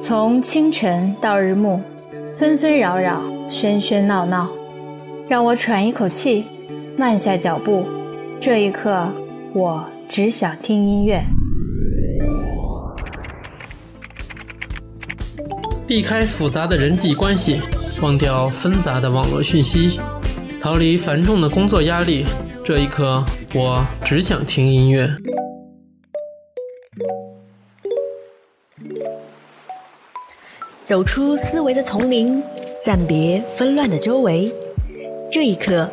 从清晨到日暮，纷纷扰扰，喧喧闹闹，让我喘一口气，慢下脚步。这一刻，我只想听音乐。避开复杂的人际关系，忘掉纷杂的网络讯息，逃离繁重的工作压力。这一刻，我只想听音乐。走出思维的丛林，暂别纷乱的周围。这一刻，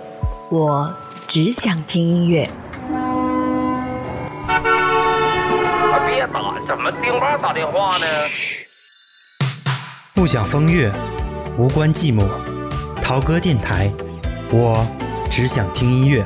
我只想听音乐。别打，怎么丁妈打电话呢？不想风月，无关寂寞。陶哥电台，我只想听音乐。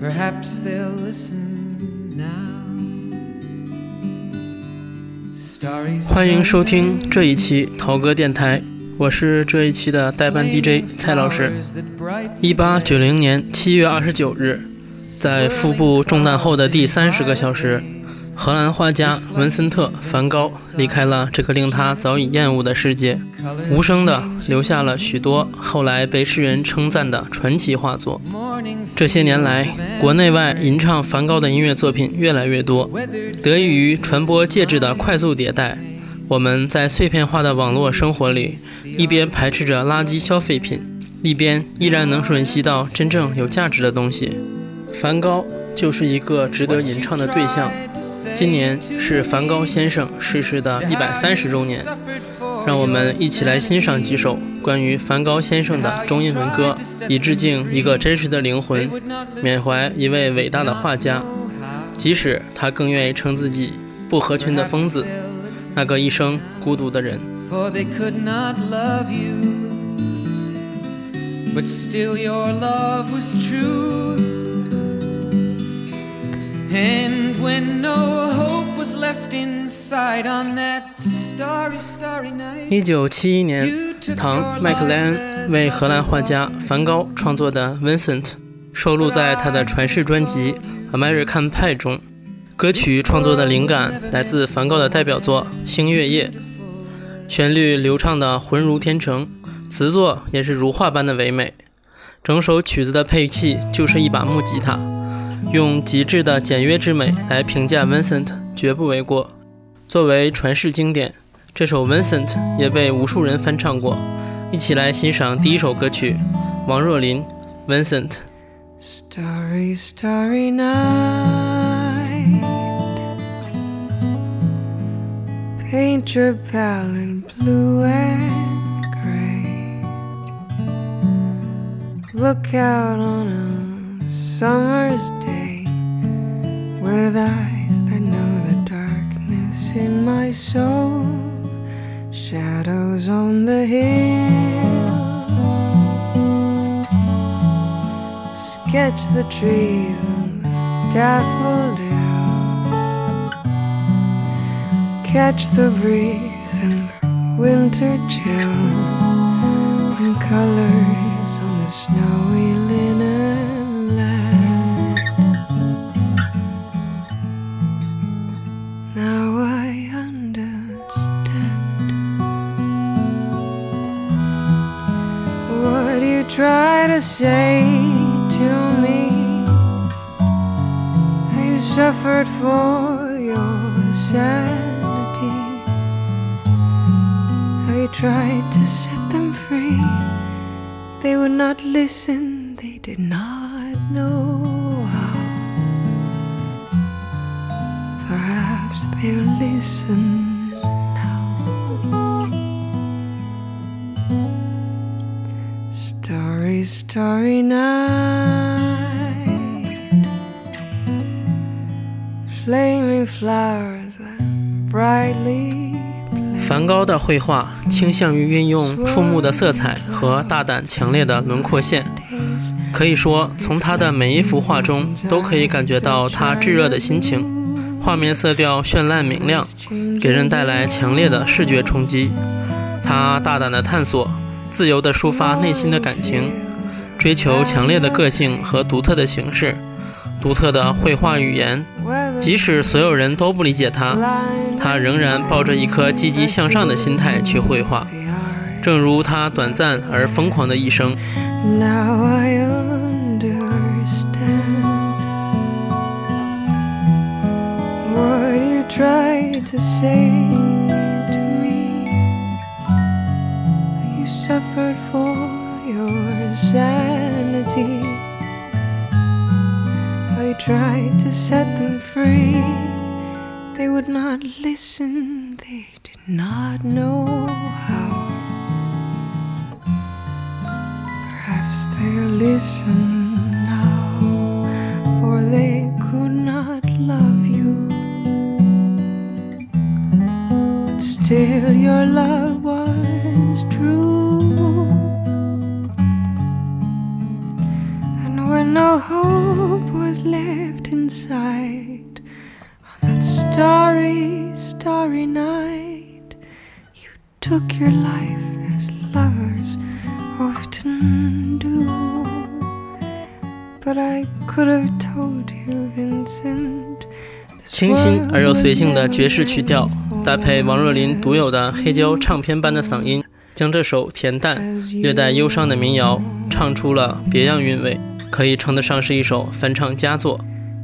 Perhaps they'll listen now. 欢迎收听这一期陶哥电台。我是这一期的代班 DJ 蔡老师。一八九零年七月二十九日，在腹部中弹后的第三十个小时，荷兰画家文森特·梵高离开了这个令他早已厌恶的世界，无声地留下了许多后来被世人称赞的传奇画作。这些年来，国内外吟唱梵高的音乐作品越来越多，得益于传播介质的快速迭代。我们在碎片化的网络生活里，一边排斥着垃圾消费品，一边依然能吮吸到真正有价值的东西。梵高就是一个值得吟唱的对象。今年是梵高先生逝世的一百三十周年，让我们一起来欣赏几首关于梵高先生的中英文歌，以致敬一个真实的灵魂，缅怀一位伟大的画家。即使他更愿意称自己不合群的疯子。那个一生孤独的人。But still your love was true. And when no hope was left inside on that starry, starry night. 一九七一年，唐·麦克莱恩为荷兰画家梵高创作的《Vincent》收录在他的传世专辑《American Pie》中。歌曲创作的灵感来自梵高的代表作《星月夜》，旋律流畅的浑如天成，词作也是如画般的唯美。整首曲子的配器就是一把木吉他，用极致的简约之美来评价 Vincent 绝不为过。作为传世经典，这首 Vincent 也被无数人翻唱过。一起来欣赏第一首歌曲，王若琳《Vincent》。Starry, starry night. Paint your palette blue and gray. Look out on a summer's day with eyes that know the darkness in my soul. Shadows on the hills. Sketch the trees and daffodils. Catch the breeze and the winter chills and colors on the snowy linen say to me you suffered for your sanity, you tried to set them free. They would not listen, they did not 梵高的绘画倾向于运用触目的色彩和大胆强烈的轮廓线，可以说从他的每一幅画中都可以感觉到他炙热的心情。画面色调绚烂明亮，给人带来强烈的视觉冲击。他大胆的探索，自由的抒发内心的感情，追求强烈的个性和独特的形式，独特的绘画语言。即使所有人都不理解他，他仍然抱着一颗积极向上的心态去绘画，正如他短暂而疯狂的一生。Now I understand what you tried to say to me. You suffered for your sanity. Tried to set them free. They would not listen, they did not know how. Perhaps they'll listen now, for they could not love you. But still, your love was true. And when no hope inside, on that starry, starry night, you took your life as lovers often do. But I could have told you, Vincent. this 清新而又随性的爵士曲调，搭配王若琳独有的黑胶唱片般的嗓音，将这首恬淡、略带忧伤的民谣唱出了别样韵味，可以称得上是一首翻唱佳作。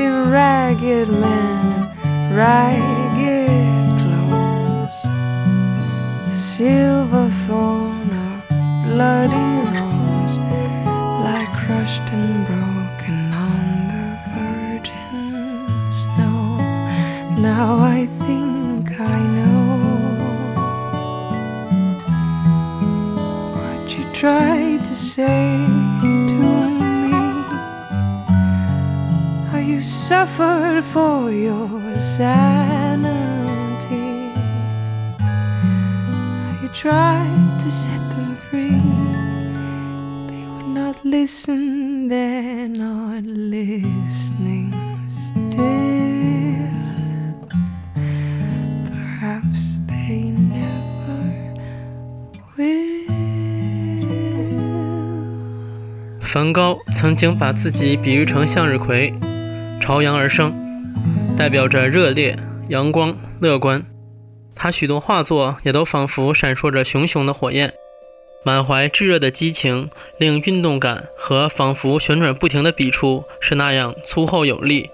The ragged men in ragged clothes, the silver thorn of bloody rose, lie crushed and broken on the virgin snow. Now I suffered for your sanity. You tried to set them free. They would not listen, they're not listening still. Perhaps they never will. 梵高曾经把自己比喻成向日葵，朝阳而生，代表着热烈、阳光、乐观。他许多画作也都仿佛闪烁着熊熊的火焰，满怀炙热的激情，令运动感和仿佛旋转不停的笔触是那样粗厚有力，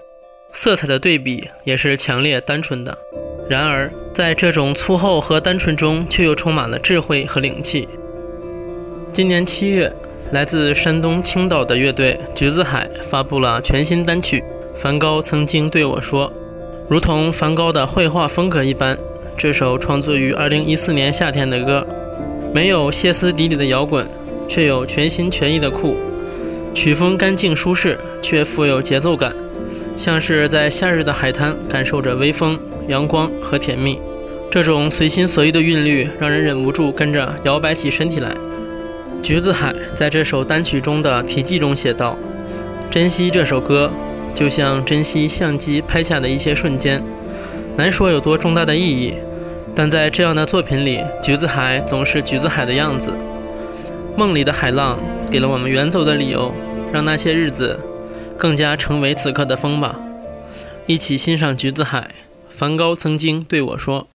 色彩的对比也是强烈单纯的。然而，在这种粗厚和单纯中，却又充满了智慧和灵气。今年七月，来自山东青岛的乐队橘子海发布了全新单曲。梵高曾经对我说：“如同梵高的绘画风格一般，这首创作于2014年夏天的歌，没有歇斯底里的摇滚，却有全心全意的酷。曲风干净舒适，却富有节奏感，像是在夏日的海滩感受着微风、阳光和甜蜜。这种随心所欲的韵律，让人忍不住跟着摇摆起身体来。”橘子海在这首单曲中的题记中写道：“珍惜这首歌，就像珍惜相机拍下的一些瞬间。”难说有多重大的意义，但在这样的作品里，橘子海总是橘子海的样子。梦里的海浪给了我们远走的理由，让那些日子更加成为此刻的风吧。一起欣赏橘子海。梵高曾经对我说。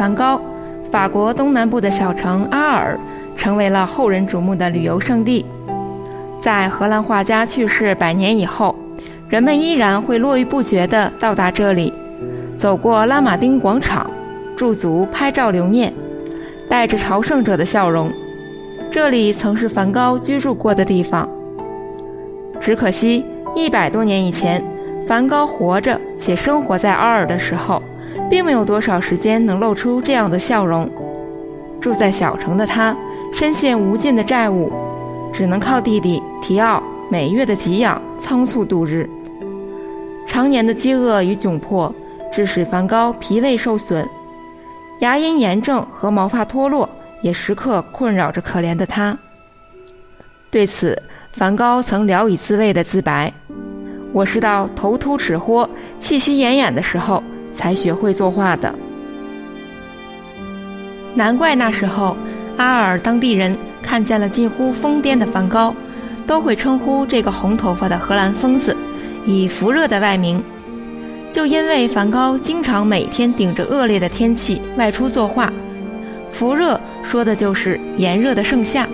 梵高，法国东南部的小城阿尔成为了后人瞩目的旅游胜地。在荷兰画家去世百年以后，人们依然会络绎不绝地到达这里，走过拉马丁广场，驻足拍照留念，带着朝圣者的笑容。这里曾是梵高居住过的地方。只可惜，一百多年以前，梵高活着且生活在阿尔的时候，并没有多少时间能露出这样的笑容。住在小城的他，深陷无尽的债务，只能靠弟弟提奥每月的给养仓促度日。常年的饥饿与窘迫，致使梵高脾胃受损，牙龈炎症和毛发脱落也时刻困扰着可怜的他。对此，梵高曾聊以自慰的自白：“我是到头秃齿豁、气息奄奄的时候才学会作画的。”难怪那时候，阿尔当地人看见了近乎疯癫的梵高，都会称呼这个红头发的荷兰疯子以福热的外名。就因为梵高经常每天顶着恶劣的天气外出作画，福热说的就是炎热的盛夏。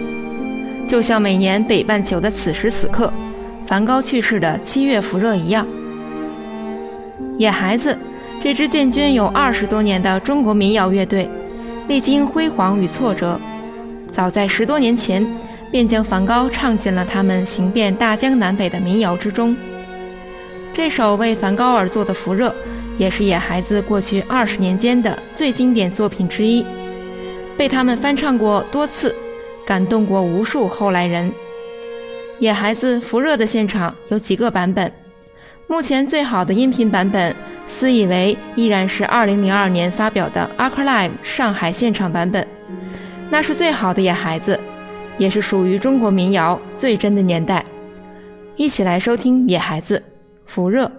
就像每年北半球的此时此刻，梵高去世的七月伏热一样。野孩子，这支建军有二十多年的中国民谣乐队，历经辉煌与挫折，早在十多年前便将梵高唱进了他们行遍大江南北的民谣之中。这首为梵高而作的《伏热》，也是野孩子过去二十年间的最经典作品之一，被他们翻唱过多次，感动过无数后来人。野孩子《伏热》的现场有几个版本。目前最好的音频版本，私以为依然是2002年发表的 Archive 上海现场版本，那是最好的野孩子，也是属于中国民谣最真的年代。一起来收听《野孩子》，福热。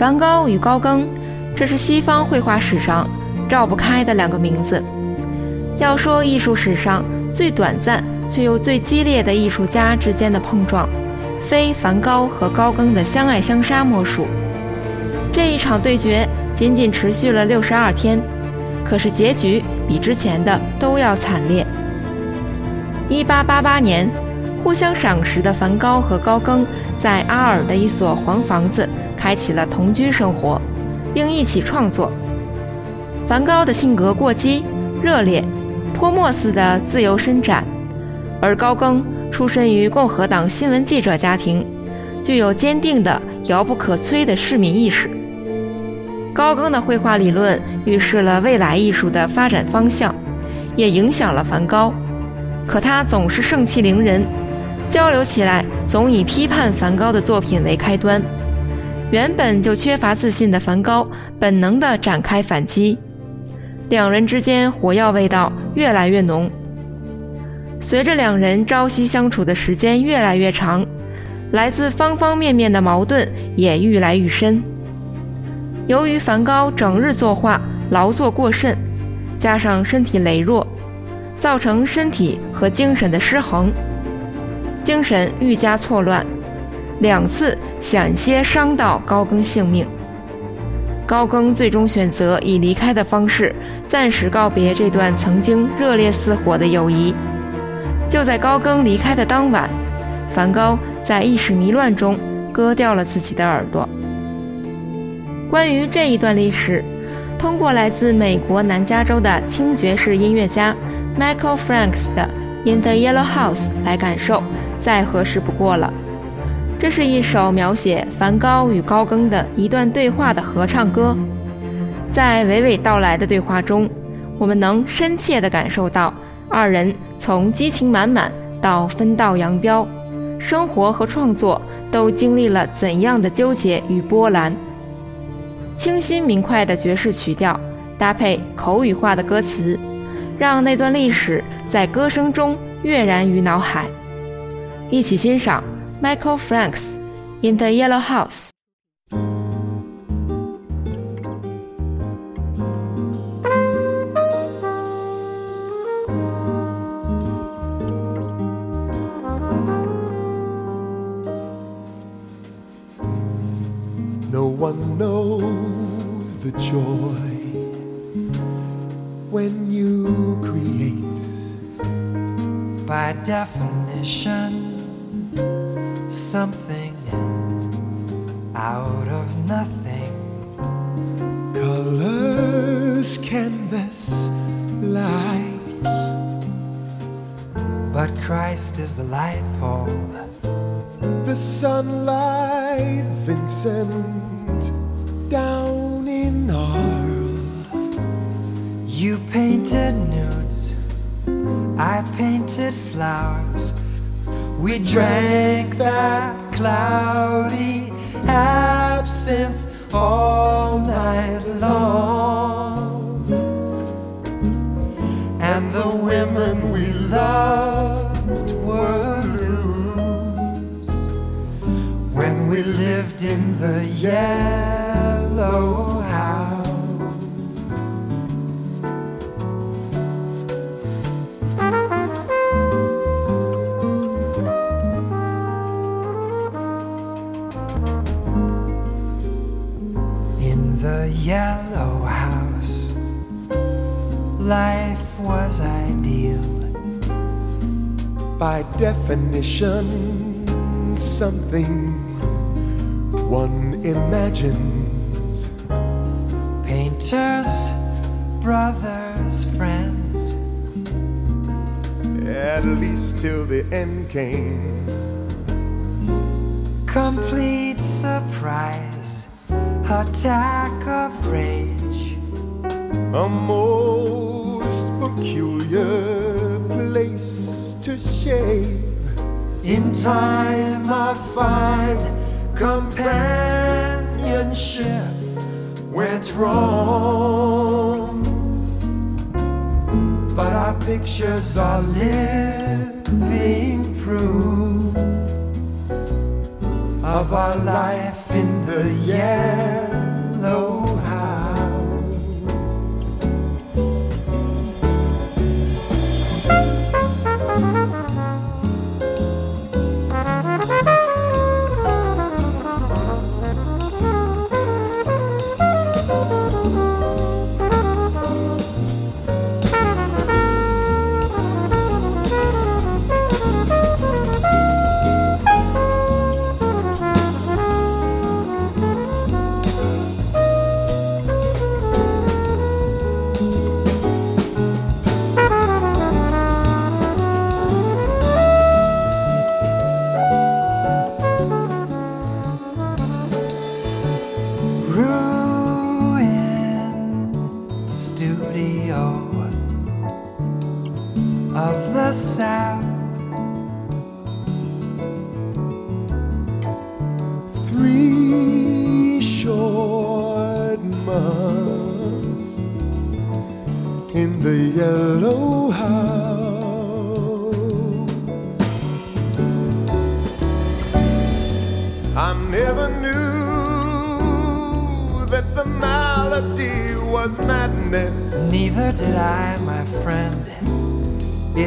梵高与高更，这是西方绘画史上绕不开的两个名字。要说艺术史上最短暂却又最激烈的艺术家之间的碰撞，非梵高和高更的相爱相杀莫属。这一场对决仅仅持续了六十二天，可是结局比之前的都要惨烈。一八八八年，互相赏识的梵高和高更在阿尔的一所黄房子开启了同居生活，并一起创作。梵高的性格过激、热烈。泼墨似的自由伸展，而高更出身于共和党新闻记者家庭，具有坚定的、遥不可摧的市民意识。高更的绘画理论预示了未来艺术的发展方向，也影响了梵高。可他总是盛气凌人，交流起来总以批判梵高的作品为开端。原本就缺乏自信的梵高，本能地展开反击。两人之间火药味道越来越浓。随着两人朝夕相处的时间越来越长，来自方方面面的矛盾也愈来愈深。由于梵高整日作画，劳作过甚，加上身体羸弱，造成身体和精神的失衡，精神愈加错乱，两次险些伤到高更性命。高更最终选择以离开的方式暂时告别这段曾经热烈似火的友谊。就在高更离开的当晚，梵高在意识迷乱中割掉了自己的耳朵。关于这一段历史，通过来自美国南加州的轻爵士音乐家 Michael Franks 的《In the Yellow House》来感受，再合适不过了。这是一首描写梵高与高更的一段对话的合唱歌，在娓娓道来的对话中，我们能深切地感受到二人从激情满满到分道扬镳，生活和创作都经历了怎样的纠结与波澜。清新明快的爵士曲调搭配口语化的歌词，让那段历史在歌声中跃然于脑海。一起欣赏。Michael Franks in the Yellow House. The light pole. The sunlight, Vincent, down in Arles. You painted nudes, I painted flowers. We drank that cloudy absinthe all night long. And the women we loved we lived in the yellow house. In the yellow house, life was ideal. By definition, something one imagines. Painters, brothers, friends. At least till the end came. Complete surprise, attack of rage. A most peculiar place to shave. In time, I find companionship went wrong. But our pictures are living proof of our life in the yellow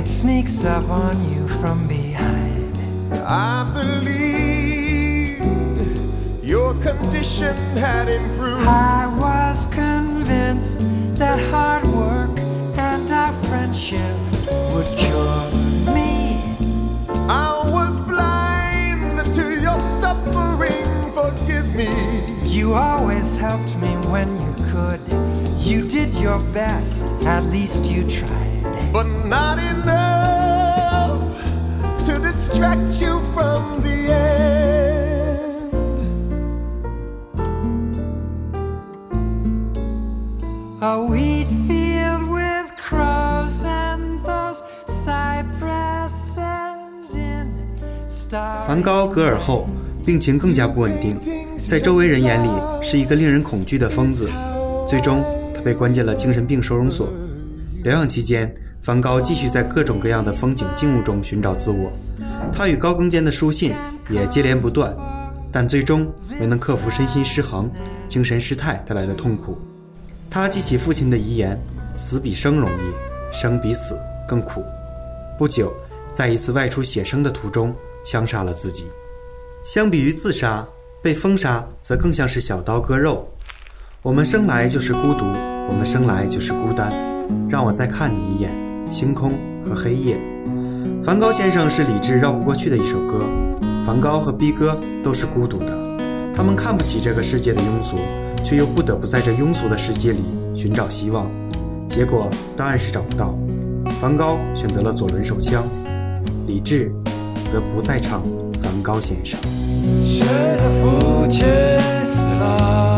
It sneaks up on you from behind. I believed your condition had improved. I was convinced that hard work and our friendship would cure me. I was blind to your suffering. Forgive me. You always helped me when you could. You did your best, at least you tried. But not enough to distract you from the end. A wheat field with crows and those cypresses in star. 梵高格尔后，病情更加不稳定，在周围人眼里是一个令人恐惧的疯子。最终，他被关进了精神病收容所。疗养期间，梵高继续在各种各样的风景静物中寻找自我。他与高更间的书信也接连不断，但最终没能克服身心失衡、精神失态带来的痛苦。他记起父亲的遗言：“死比生容易，生比死更苦。”不久，在一次外出写生的途中，枪杀了自己。相比于自杀，被封杀则更像是小刀割肉。我们生来就是孤独，我们生来就是孤单。让我再看你一眼，星空和黑夜。梵高先生是理智绕不过去的一首歌。梵高和逼哥都是孤独的，他们看不起这个世界的庸俗，却又不得不在这庸俗的世界里寻找希望。结果当然是找不到。梵高选择了左轮手枪，李志则不再唱梵高先生。谁的父亲死了？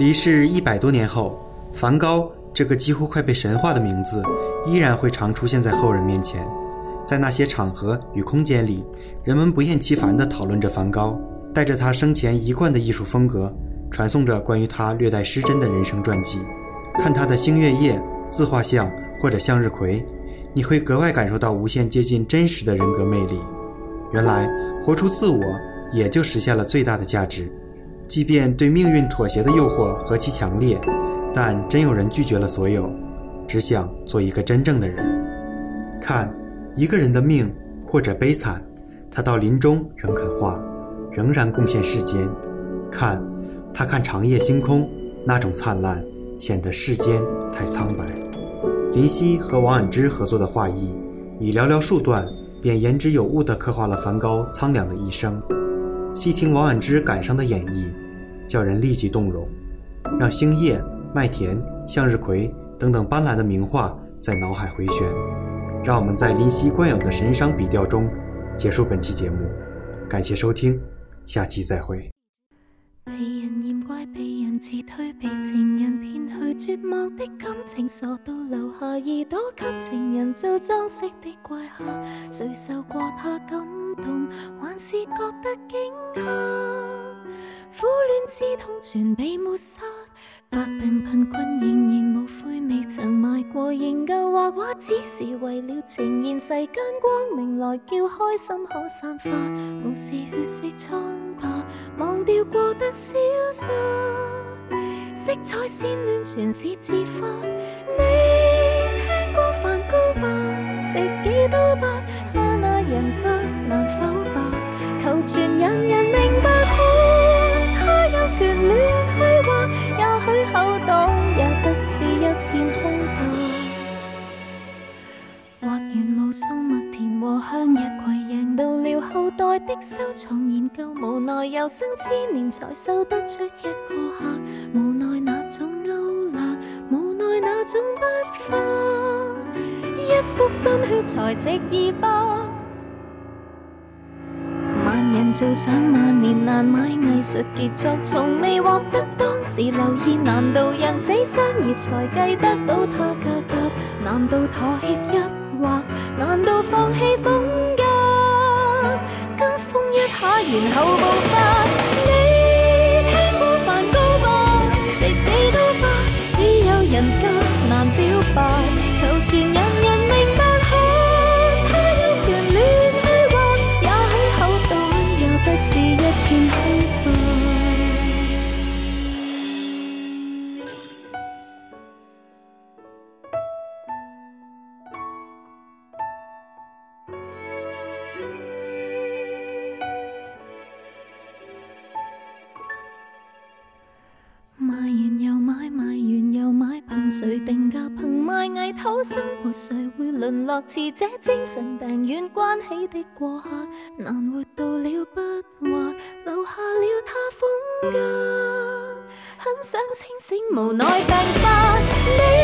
离世一百多年后，梵高这个几乎快被神化的名字，依然会常出现在后人面前。在那些场合与空间里，人们不厌其烦地讨论着梵高，带着他生前一贯的艺术风格，传颂着关于他略带失真的人生传记。看他的星月夜、自画像或者向日葵，你会格外感受到无限接近真实的人格魅力。原来，活出自我也就实现了最大的价值。即便对命运妥协的诱惑何其强烈，但真有人拒绝了所有，只想做一个真正的人。看一个人的命或者悲惨，他到临终仍肯画，仍然贡献世间。看他看长夜星空，那种灿烂显得世间太苍白。林夕和王菀之合作的画意，以寥寥数段便言之有物地刻画了梵高苍凉的一生。细听王菀之感伤的演绎，叫人立即动容，让星夜、麦田、向日葵等等斑斓的名画在脑海回旋。让我们在林夕惯有的神伤笔调中结束本期节目，感谢收听，下期再会。被人嫌怪，被人辞退，被情人骗去，绝望的感情傻到留下耳朵给情人做装饰的怪客，谁受过他感动，还是觉得惊吓？苦恋之痛全被抹杀，百病贫困仍然无悔，未曾卖过仍旧画画，只是为了呈现世间光明，来叫开心可散发。无视血色疮疤，忘掉过得潇洒，色彩鲜嫩全是自发。你听过梵高吧？值几多百？他那人格难否吧？求全人人明白。看他有權亂去畫，也許口袋也不至一片空白。畫完無數麥田和向日葵，贏到了後代的收藏研究，無奈有生千年才收得出一個客，無奈那種勾勒，無奈那種筆法，一幅心血才值二百。人做上万年难买艺术杰作，从未获得当时留意。难道人死商业才计得到它价格？难道妥协一劃？難道放弃风格？跟风一下，然后步伐。你听过梵高吧？值幾多百？只有人格谁，定价？凭卖艺讨生活，谁会沦落？似这精神病院关起的过客，难活到了不惑，留下了他风格。很想清醒，无奈病发。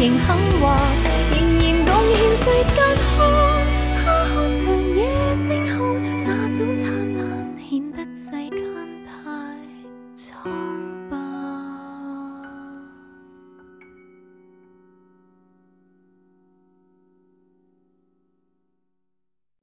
平衡我。